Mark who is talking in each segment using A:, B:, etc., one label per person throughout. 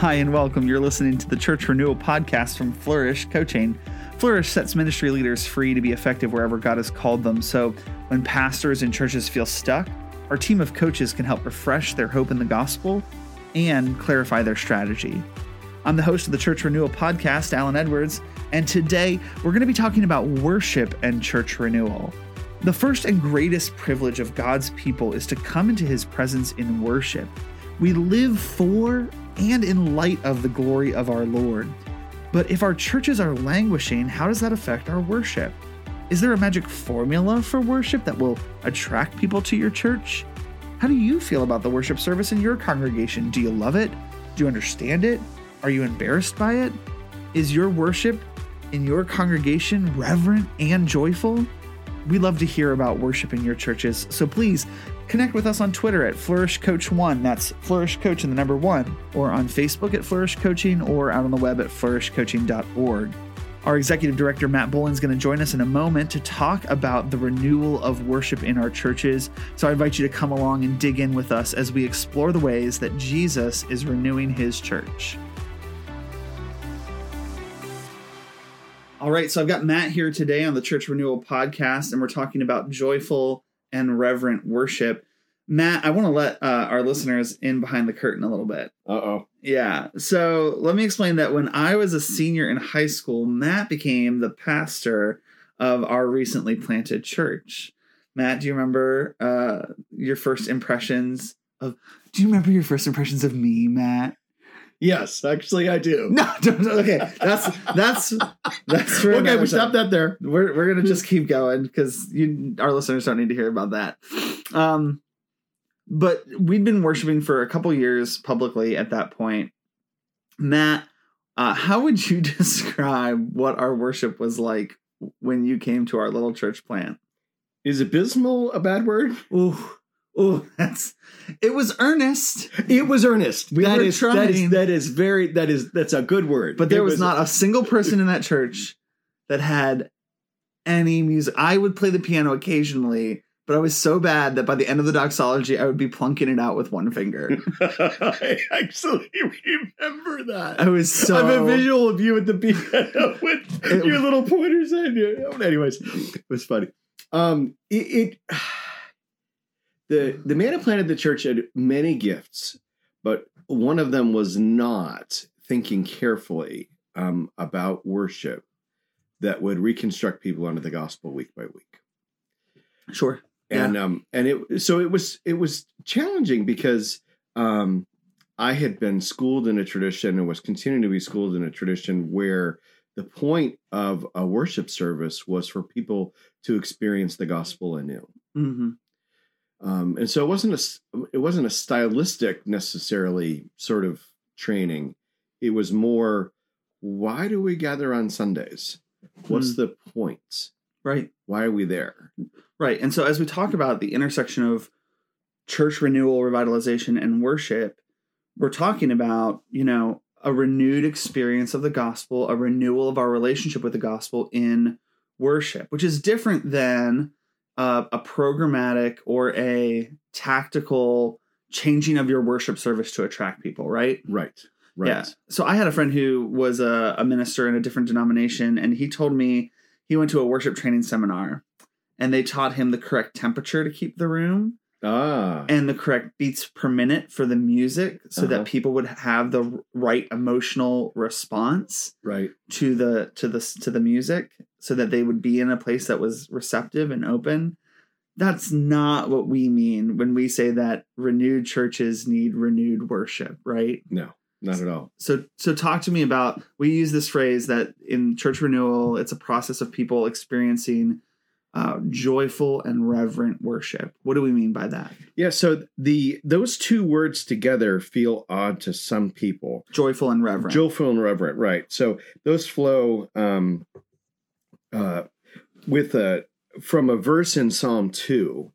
A: Hi, and welcome. You're listening to the Church Renewal podcast from Flourish Coaching. Flourish sets ministry leaders free to be effective wherever God has called them. So, when pastors and churches feel stuck, our team of coaches can help refresh their hope in the gospel and clarify their strategy. I'm the host of the Church Renewal podcast, Alan Edwards, and today we're going to be talking about worship and church renewal. The first and greatest privilege of God's people is to come into his presence in worship. We live for and in light of the glory of our Lord. But if our churches are languishing, how does that affect our worship? Is there a magic formula for worship that will attract people to your church? How do you feel about the worship service in your congregation? Do you love it? Do you understand it? Are you embarrassed by it? Is your worship in your congregation reverent and joyful? We love to hear about worship in your churches, so please connect with us on Twitter at Flourish Coach One. That's Flourish Coach in the number one, or on Facebook at Flourish Coaching, or out on the web at flourishcoaching.org. Our executive director, Matt Bolin, is going to join us in a moment to talk about the renewal of worship in our churches. So I invite you to come along and dig in with us as we explore the ways that Jesus is renewing his church. All right, so I've got Matt here today on the Church Renewal podcast, and we're talking about joyful and reverent worship. Matt, I want to let uh, our listeners in behind the curtain a little bit.
B: Uh oh.
A: Yeah, so let me explain that when I was a senior in high school, Matt became the pastor of our recently planted church. Matt, do you remember uh, your first impressions of? Do you remember your first impressions of me, Matt?
B: Yes, actually, I do.
A: No, don't, okay. That's that's that's for
B: okay, we stopped
A: time.
B: that there.
A: We're we're gonna just keep going because you our listeners don't need to hear about that. Um, but we'd been worshiping for a couple years publicly at that point. Matt, uh, how would you describe what our worship was like when you came to our little church plant?
B: Is abysmal a bad word?
A: Ooh, ooh, that's it was earnest,
B: It was earnest.
A: We
B: That
A: were
B: is-
A: trying.
B: is that is very that is that's a good word.
A: but there
B: It
A: was, not a single person in that church that had any music. I would play the piano occasionally, but I was so bad that by the end of the doxology, I would be plunking it out with one finger.
B: I actually remember that.
A: I was so.
B: I have a visual of you at the piano with
A: It-
B: your little pointers and your. Anyways, it was funny. Um, it, it the the man who planted the church had many gifts, but one of them was not thinking carefully um, about worship that would reconstruct people under the gospel week by week.
A: Sure.
B: and um and it so it was it was challenging because um i had been schooled in a tradition and was continuing to be schooled in a tradition where the point of a worship service was for people to experience the gospel anew.
A: Hmm
B: um and so it wasn't a it wasn't a stylistic necessarily sort of training it was more why do we gather on sundays what's the point
A: Right.
B: why are we there
A: Right. And so as we talk about the intersection of church renewal, revitalization, and worship, we're talking about, you know, a renewed experience of the gospel, a renewal of our relationship with the gospel in worship, which is different than uh, a programmatic or a tactical changing of your worship service to attract people, right?
B: right right
A: Yeah. So I had a friend who was a, a minister in a different denomination, and he told me he went to a worship training seminar and they taught him the correct temperature to keep the room
B: ah
A: and the correct beats per minute for the music so
B: Uh-huh.
A: that people would have the right emotional response
B: right
A: to the to the to the music so that they would be in a place that was receptive and open that's not what we mean when we say that renewed churches need renewed worship right
B: No, not at all.
A: so so talk to me about we use this phrase that in church renewal it's a process of people experiencing uh, joyful and reverent worship what do we mean by that
B: Yeah, so the those two words together feel odd to some people.
A: joyful and reverent
B: Joyful and reverent, right? So those flow um, uh, with a from a verse in Psalm two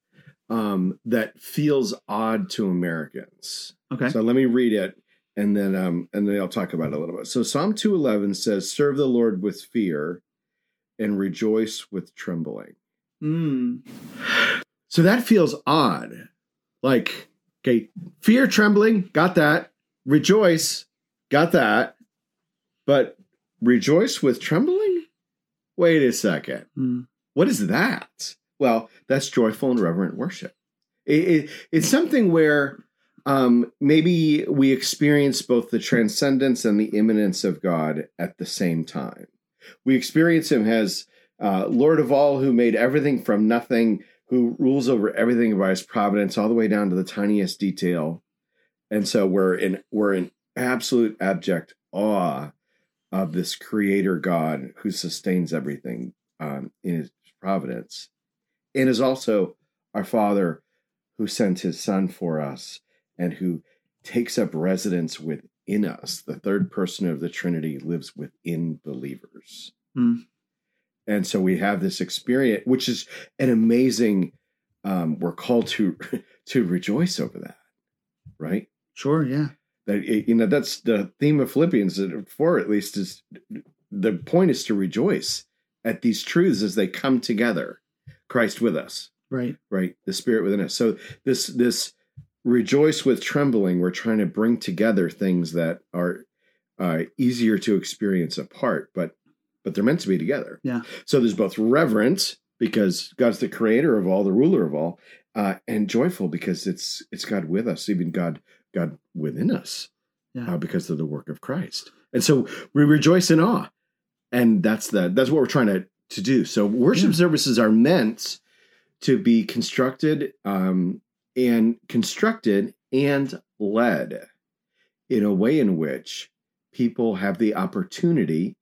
B: um, that feels odd to Americans.
A: okay
B: So let me read it, and then um, and then I'll talk about it a little bit. So Psalm two eleven says, "Serve the Lord with fear, and rejoice with trembling."
A: Mm,
B: So that feels odd. Like, okay, fear, trembling, got that. Rejoice, got that. But rejoice with trembling? Wait a second.
A: Mm.
B: What is that? Well, that's joyful and reverent worship. It, it, it's something where um, maybe we experience both the transcendence and the immanence of God at the same time. We experience Him as uh, Lord of all, who made everything from nothing, who rules over everything by His providence, all the way down to the tiniest detail. And so we're in we're in absolute abject awe of this Creator God who sustains everything um, in His providence, and is also our Father who sent His Son for us and who takes up residence within us. The third person of the Trinity lives within believers.
A: Mm.
B: And so we have this experience, which is an amazing, um, we're called to to rejoice over that, right?
A: Sure, yeah.
B: That you know, that's the theme of Philippians four, at least, is the point is to rejoice at these truths as they come together. Christ with us,
A: Right.
B: right? The Spirit within us. So this this rejoice with trembling we're trying to bring together things that are uh, easier to experience apart but but they're meant to be together
A: Yeah.
B: so there's both reverence because god's the creator of all the ruler of all uh, and joyful because it's it's god with us even god god within us
A: Yeah.
B: uh, because of the work of christ and so we rejoice in awe and that's the that's what we're trying to to do so worship
A: Yeah.
B: services are meant to be constructed um, and constructed and led in a way in which people have the opportunity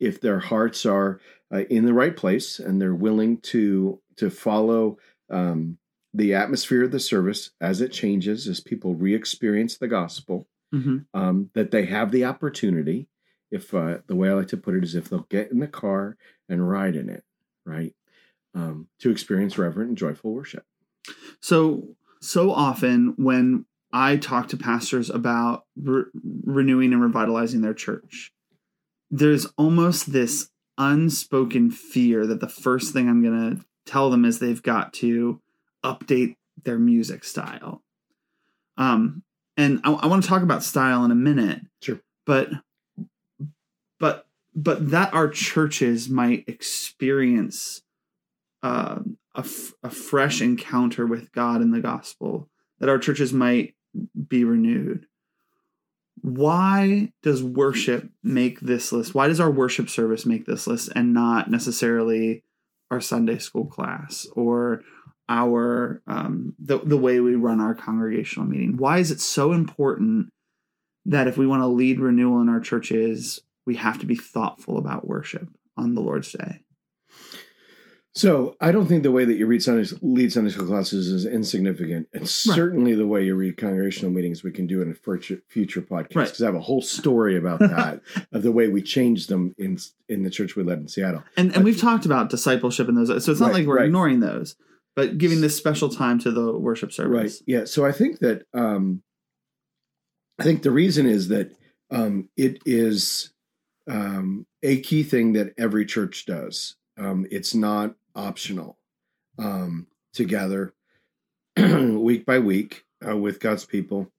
B: if their hearts are uh, in the right place and they're willing to to follow um, the atmosphere of the service as it changes as people re-experience the gospel
A: hmm
B: um, that they have the opportunity if uh, the way i like to put it is if they'll get in the car and ride in it right um, to experience reverent and joyful worship.
A: So, so often when I talk to pastors about re- renewing and revitalizing their church, there's almost this unspoken fear that the first thing I'm going to tell them is they've got to update their music style. Um, and I, I want to talk about style in a minute.
B: Sure.
A: But, but, but that our churches might experience uh, a, f- a fresh encounter with God in the gospel, that our churches might be renewed. Why does worship make this list? Why does our worship service make this list and not necessarily our Sunday school class or our um, the the way we run our congregational meeting? Why is it so important that if we want to lead renewal in our churches, we have to be thoughtful about worship on the Lord's Day?
B: So I don't think the way that you read Sunday lead Sunday school classes is insignificant, and certainly the way you read congregational meetings we can do in a future future podcast
A: Right.
B: because I have a whole story about that of the way we changed them in in the church we led in Seattle.
A: And and we've talked about discipleship in those, so it's not
B: Right,
A: like we're
B: right.
A: ignoring those, but giving this special time to the worship service.
B: Right.
A: service.
B: Yeah. So I think that um, I think the reason is that um, it is um, a key thing that every church does. Um, it's not optional um, to gather week by week uh, with God's people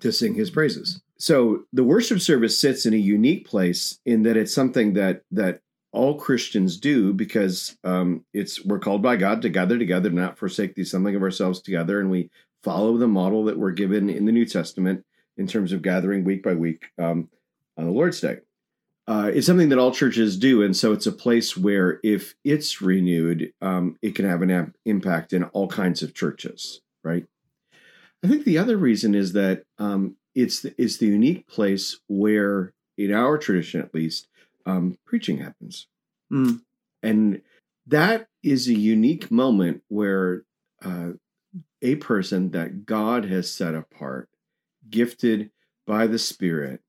B: to sing His praises. So the worship service sits in a unique place in that it's something that that all Christians do because um, it's we're called by God to gather together, not forsake the assembling of ourselves together, and we follow the model that we're given in the New Testament in terms of gathering week by week um, on the Lord's Day. Uh, it's something that all churches do, and so it's a place where if it's renewed, um, it can have an impact in all kinds of churches, right? I think the other reason is that um, it's the, it's the unique place where, in our tradition at least, um, preaching happens.
A: Mm.
B: And that is a unique moment where uh, a person that God has set apart, gifted by the Spirit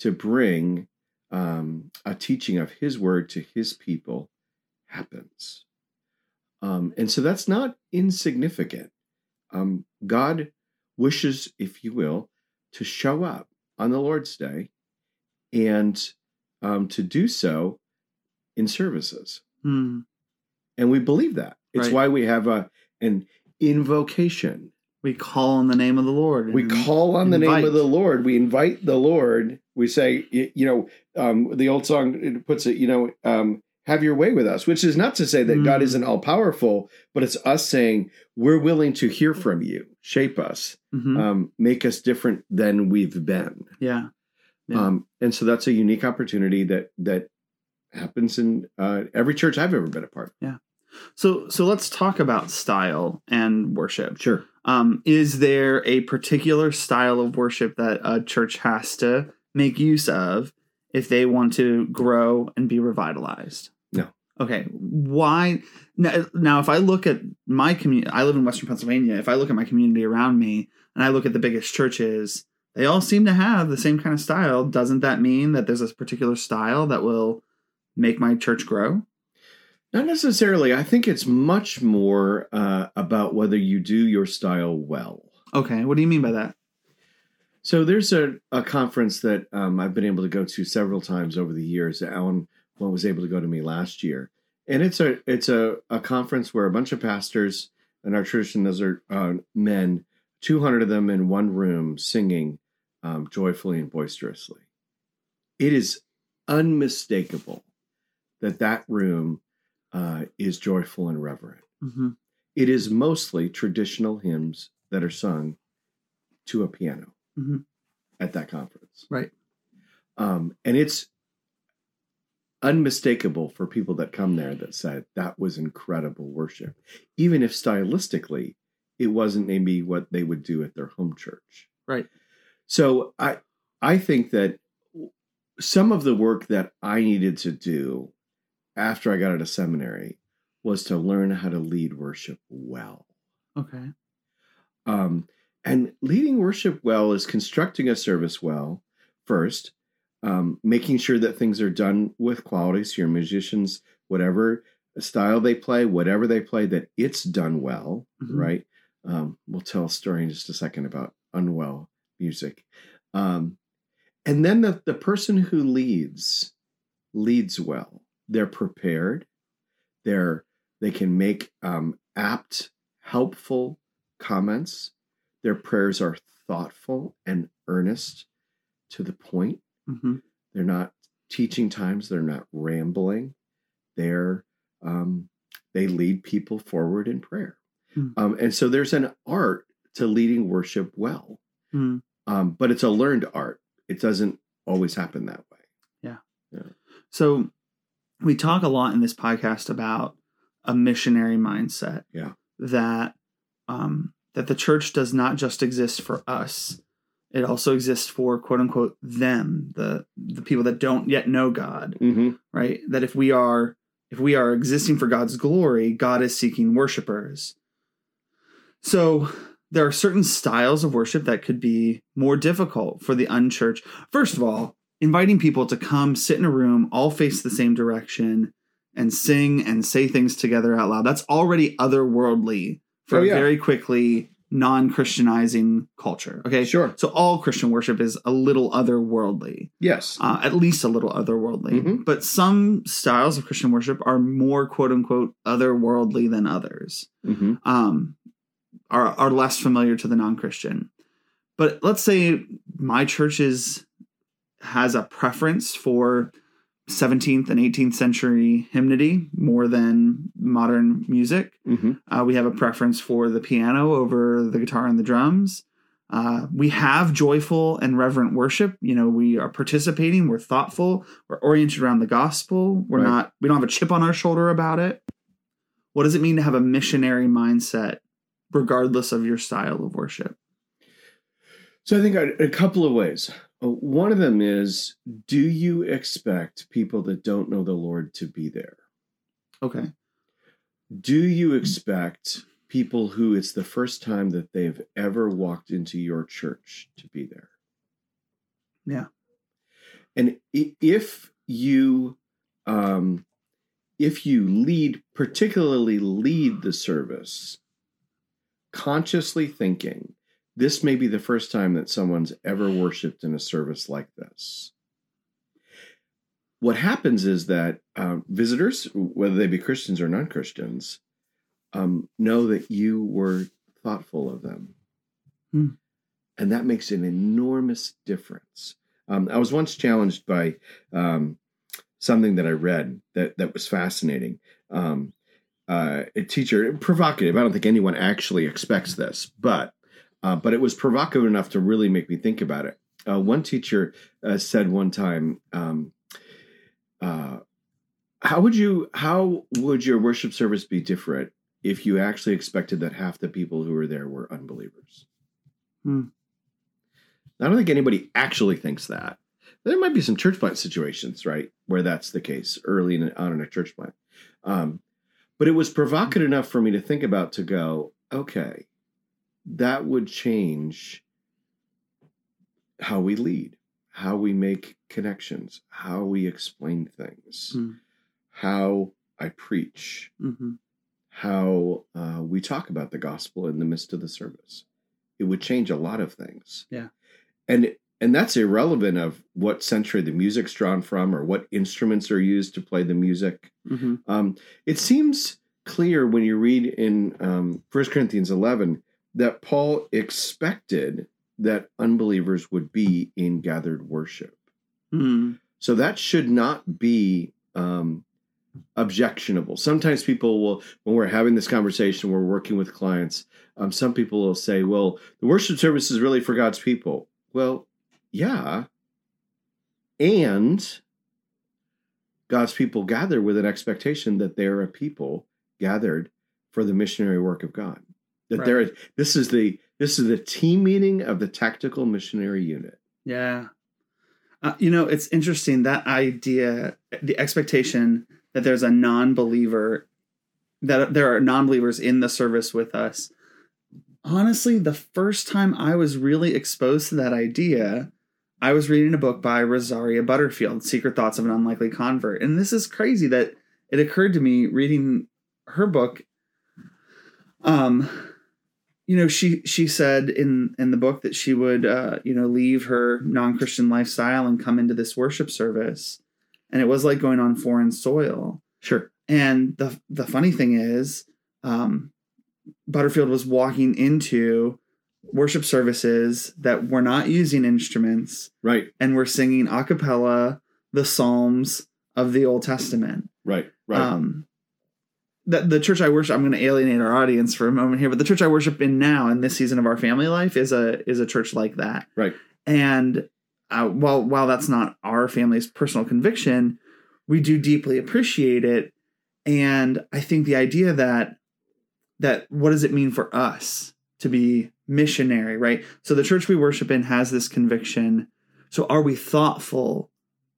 B: to bring um, a teaching of His word to His people, happens. Um, and so that's not insignificant. Um, God wishes, if you will, to show up on the Lord's Day and um, to do so in services.
A: Hmm.
B: And we believe that. It's
A: Right.
B: why we have a an invocation,
A: We call on the name of the Lord.
B: We call on the name of the Lord. We invite the Lord. We say, you know, um, the old song it puts it, you know, um, have your way with us, which is not to say that God
A: Mm.
B: isn't all powerful, but it's us saying we're willing to hear from you, shape us,
A: Mhm.
B: um, make us different than we've been.
A: yeah. Yeah.
B: Um, and so that's a unique opportunity that that happens in uh, every church I've ever been a part of.
A: So so let's talk about style and worship.
B: Sure.
A: Um, is there a particular style of worship that a church has to make use of if they want to grow and be revitalized?
B: No.
A: Okay. Why? Now, now if I look at my community, I live in Western Pennsylvania. If I look at my community around me and I look at the biggest churches, they all seem to have the same kind of style. Doesn't that mean that there's a particular style that will make my church grow?
B: Not necessarily. I think it's much more uh, about whether you do your style well.
A: Okay. What do you mean by that?
B: So there's a, a conference that um, I've been able to go to several times over the years. Alan was able to go to me last year, and it's a it's a, a conference where a bunch of pastors in our tradition, those are uh, men, two hundred of them in one room singing um, joyfully and boisterously. It is unmistakable that that room uh, is joyful and reverent.
A: Mm-hmm.
B: It is mostly traditional hymns that are sung to a piano
A: Mhm.
B: at that conference.
A: Right.
B: Um, and it's unmistakable for people that come there that said that was incredible worship, even if stylistically it wasn't maybe what they would do at their home church.
A: Right.
B: So I I think that some of the work that I needed to do after I got out of seminary was to learn how to lead worship well.
A: Okay.
B: Um, and leading worship well is constructing a service well first, um, making sure that things are done with quality. So your musicians, whatever style they play, whatever they play, that it's done well,
A: Mhm.
B: right? Um, we'll tell a story in just a second about unwell music. Um, and then the, the person who leads leads well. They're prepared. They're they can make um, apt, helpful comments. Their prayers are thoughtful and earnest to the point.
A: Mm-hmm.
B: They're not teaching times. They're not rambling. They're um, they lead people forward in prayer.
A: Hmm.
B: Um, and so there's an art to leading worship well,
A: Mm.
B: um, but it's a learned art. It doesn't always happen that way. Yeah.
A: So we talk a lot in this podcast about a missionary mindset.
B: Yeah.
A: That um that the church does not just exist for us. It also exists for quote unquote them, the the people that don't yet know God,
B: Mm-hmm.
A: right? That if we are if we are existing for God's glory, God is seeking worshipers. So there are certain styles of worship that could be more difficult for the unchurched. First of all, inviting people to come sit in a room, all face the same direction, and sing and say things together out loud. That's already otherworldly for
B: Oh,
A: a
B: yeah.
A: very quickly non-Christianizing culture. Okay.
B: Sure.
A: So all Christian worship is a little otherworldly
B: Yes.
A: uh, at least a little otherworldly.
B: Mhm.
A: But some styles of Christian worship are more quote unquote otherworldly than others.
B: Mm-hmm.
A: Um, are are less familiar to the non Christian. But let's say my church is has a preference for 17th and 18th century hymnody more than modern music.
B: Mm-hmm.
A: Uh, we have a preference for the piano over the guitar and the drums. Uh, we have joyful and reverent worship. You know, we are participating. We're thoughtful. We're oriented around the gospel. We're
B: Right.
A: not. We don't have a chip on our shoulder about it. What does it mean to have a missionary mindset, regardless of your style of worship?
B: So I think a, a couple of ways. Uh, One of them is do you expect people that don't know the Lord to be there?
A: Okay.
B: Do you expect people who it's the first time that they've ever walked into your church to be there?
A: Yeah.
B: And if you um if you lead particularly lead the service consciously thinking this may be the first time that someone's ever worshiped in a service like this. What happens is that uh, visitors, whether they be Christians or non Christians, um, know that you were thoughtful of them.
A: Hmm.
B: And that makes an enormous difference. Um, I was once challenged by um, something that I read that, that was fascinating. Um, uh, a teacher, provocative. I don't think anyone actually expects this, but uh, but it was provocative enough to really make me think about it. Uh, one teacher uh, said one time, um, uh, "How would you how would your worship service be different if you actually expected that half the people who were there were unbelievers?"
A: Hmm.
B: I don't think anybody actually thinks that. There might be some church plant situations, right, where that's the case early in, on in a church plant. Um, but it was provocative enough for me to think about to go, okay, that would change how we lead, how we make connections, how we explain things,
A: Mm.
B: how I preach,
A: Mm-hmm.
B: how uh, we talk about the gospel in the midst of the service. It would change a lot of things.
A: Yeah.
B: And and that's irrelevant of what century the music's drawn from or what instruments are used to play the music.
A: Mm-hmm.
B: Um, it seems clear when you read in um, 1 Corinthians 11 that Paul expected that unbelievers would be in gathered worship.
A: Mm.
B: So that should not be um, objectionable. Sometimes people will, when we're having this conversation, we're working with clients, um, some people will say, well, the worship service is really for God's people. Well, yeah. And God's people gather with an expectation that they're a people gathered for the missionary work of God. That
A: Right.
B: there this is the this is the team meeting of the tactical missionary unit.
A: Yeah. Uh, you know, it's interesting that idea, the expectation that there's a non believer, that there are non believers in the service with us. Honestly, the first time I was really exposed to that idea, I was reading a book by Rosaria Butterfield, Secret Thoughts of an Unlikely Convert. And this is crazy that it occurred to me reading her book. Um, you know she she said in in the book that she would uh you know leave her non-christian lifestyle and come into this worship service and it was like going on foreign soil
B: Sure.
A: and the the funny thing is um butterfield was walking into worship services that were not using instruments
B: Right.
A: and were singing a cappella the psalms of the old testament
B: Right. Right.
A: um, the, the church I worship, I'm going to alienate our audience for a moment here, but the church I worship in now in this season of our family life is a is a church like that.
B: Right.
A: And uh, while while that's not our family's personal conviction, we do deeply appreciate it. And I think the idea that that what does it mean for us to be missionary, right? So the church we worship in has this conviction. So are we thoughtful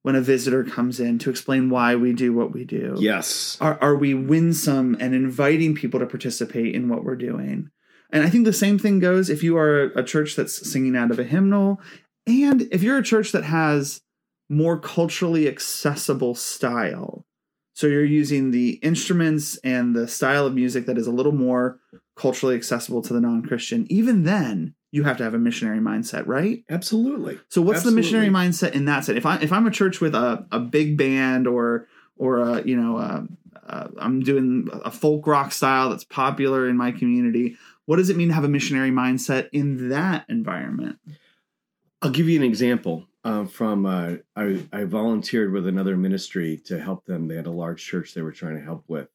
A: when a visitor comes in to explain why we do what we do?
B: yes.
A: are, are we winsome and inviting people to participate in what we're doing and i think the same thing goes if you are a church that's singing out of a hymnal and if you're a church that has more culturally accessible style so you're using the instruments and the style of music that is a little more culturally accessible to the non-christian even then you have to have a missionary mindset right
B: Absolutely.
A: so what's the missionary mindset in that sense? If I if I'm a church with a, a big band or or a, you know uh, uh, I'm doing a folk rock style that's popular in my community, what does it mean to have a missionary mindset in that environment?
B: I'll give you an example uh, from uh, I, I volunteered with another ministry to help them. They had a large church they were trying to help with,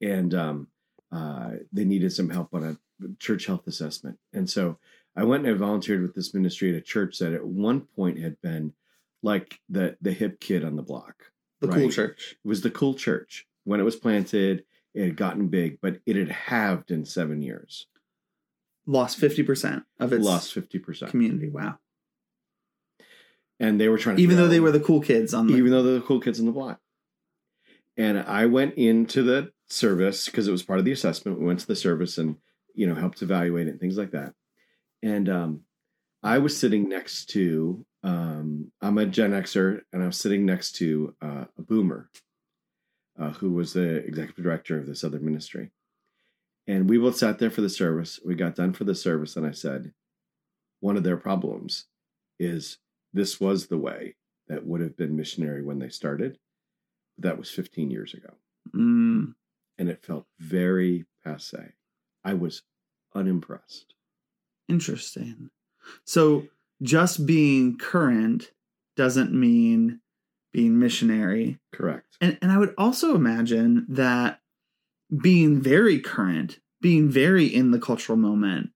B: and um, uh, they needed some help on a church health assessment. And so I went and I volunteered with this ministry at a church that at one point had been like the the hip kid on the block.
A: The cool church.
B: It was the cool church when it was planted. It had gotten big, but it had halved in seven years.
A: Lost fifty percent of its
B: lost fifty percent,
A: community. Wow.
B: and they were trying to
A: Even though they were the cool kids on the
B: even though they're the cool kids on the block. And I went into the service because it was part of the assessment. We went to the service and you know helped evaluate it and things like that. And um, I was sitting next to um, I'm a Gen Xer, and I was sitting next to uh, a Boomer, uh, who was the executive director of this other ministry. And we both sat there for the service. We got done for the service, and I said, one of their problems is this was the way that would have been missionary when they started. But That was 15 years ago.
A: Interesting. So just being current doesn't mean being missionary.
B: Correct.
A: And and I would also imagine that being very current, being very in the cultural moment,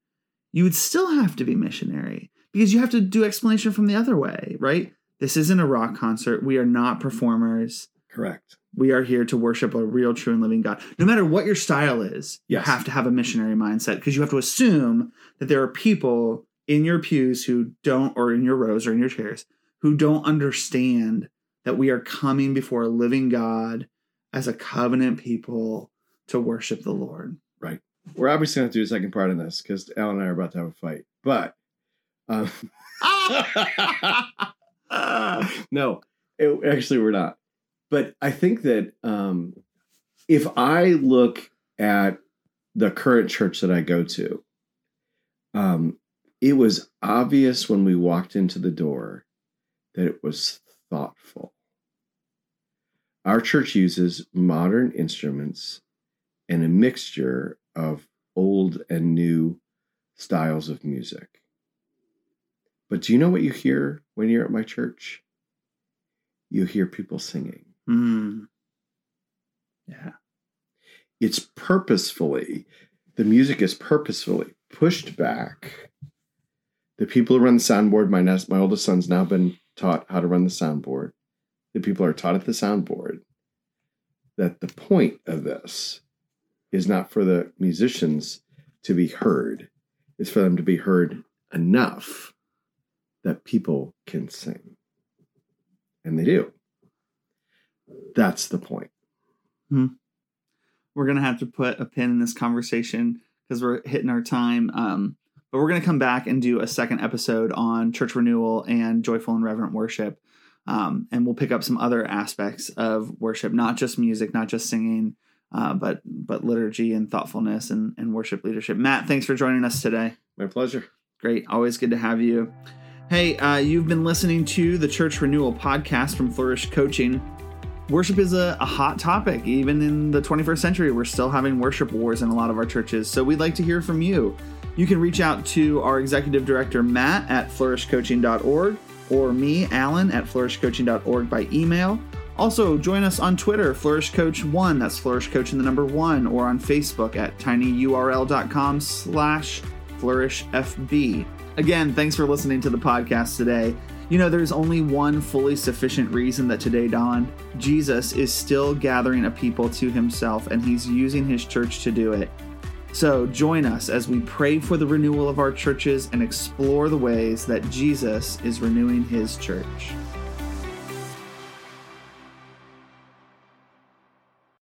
A: you would still have to be missionary because you have to do explanation from the other way, right? This isn't a rock concert. We are not performers.
B: Correct.
A: We are here to worship a real, true, and living God. No matter what your style is,
B: Yes.
A: you have to have a missionary mindset because you have to assume that there are people in your pews who don't, or in your rows or in your chairs, who don't understand that we are coming before a living God as a covenant people to worship the Lord. Right.
B: We're obviously going to do a second part in this because Alan and I are about to have a fight. But um, no, it- actually, we're not. But I think that um, if I look at the current church that I go to, um, it was obvious when we walked into the door that it was thoughtful. Our church uses modern instruments and a mixture of old and new styles of music. But do you know what you hear when you're at my church? You hear people singing.
A: Hmm. Yeah.
B: It's purposefully, the music is purposefully pushed back. The people who run the soundboard, my, nes- my oldest son's now been taught how to run the soundboard. The people are taught at the soundboard that the point of this is not for the musicians to be heard, it's for them to be heard enough that people can sing. And they do. That's the point.
A: we're gonna have to put a pin in this conversation because we're hitting our time. Um, but we're gonna come back and do a second episode on church renewal and joyful and reverent worship, um, and we'll pick up some other aspects of worship, not just music, not just singing, uh, but but liturgy and thoughtfulness and, and worship leadership. Matt, thanks for joining us today.
B: My pleasure.
A: Great. Always good to have you. Hey, uh, you've been listening to the Church Renewal podcast from Flourish Coaching. Worship is a, a hot topic. Even in the 21st century, we're still having worship wars in a lot of our churches. So we'd like to hear from you. You can reach out to our executive director, Matt, at flourishcoaching.org, or me, Alan, at flourishcoaching.org by email. Also, join us on Twitter, Flourish Coach One. That's Flourish Coach in the number one, or on Facebook at tinyurl.com slash flourishfb. Again, thanks for listening to the podcast today. You know, there's only one fully sufficient reason that today dawned. Jesus is still gathering a people to himself, and he's using his church to do it. So join us as we pray for the renewal of our churches and explore the ways that Jesus is renewing his church.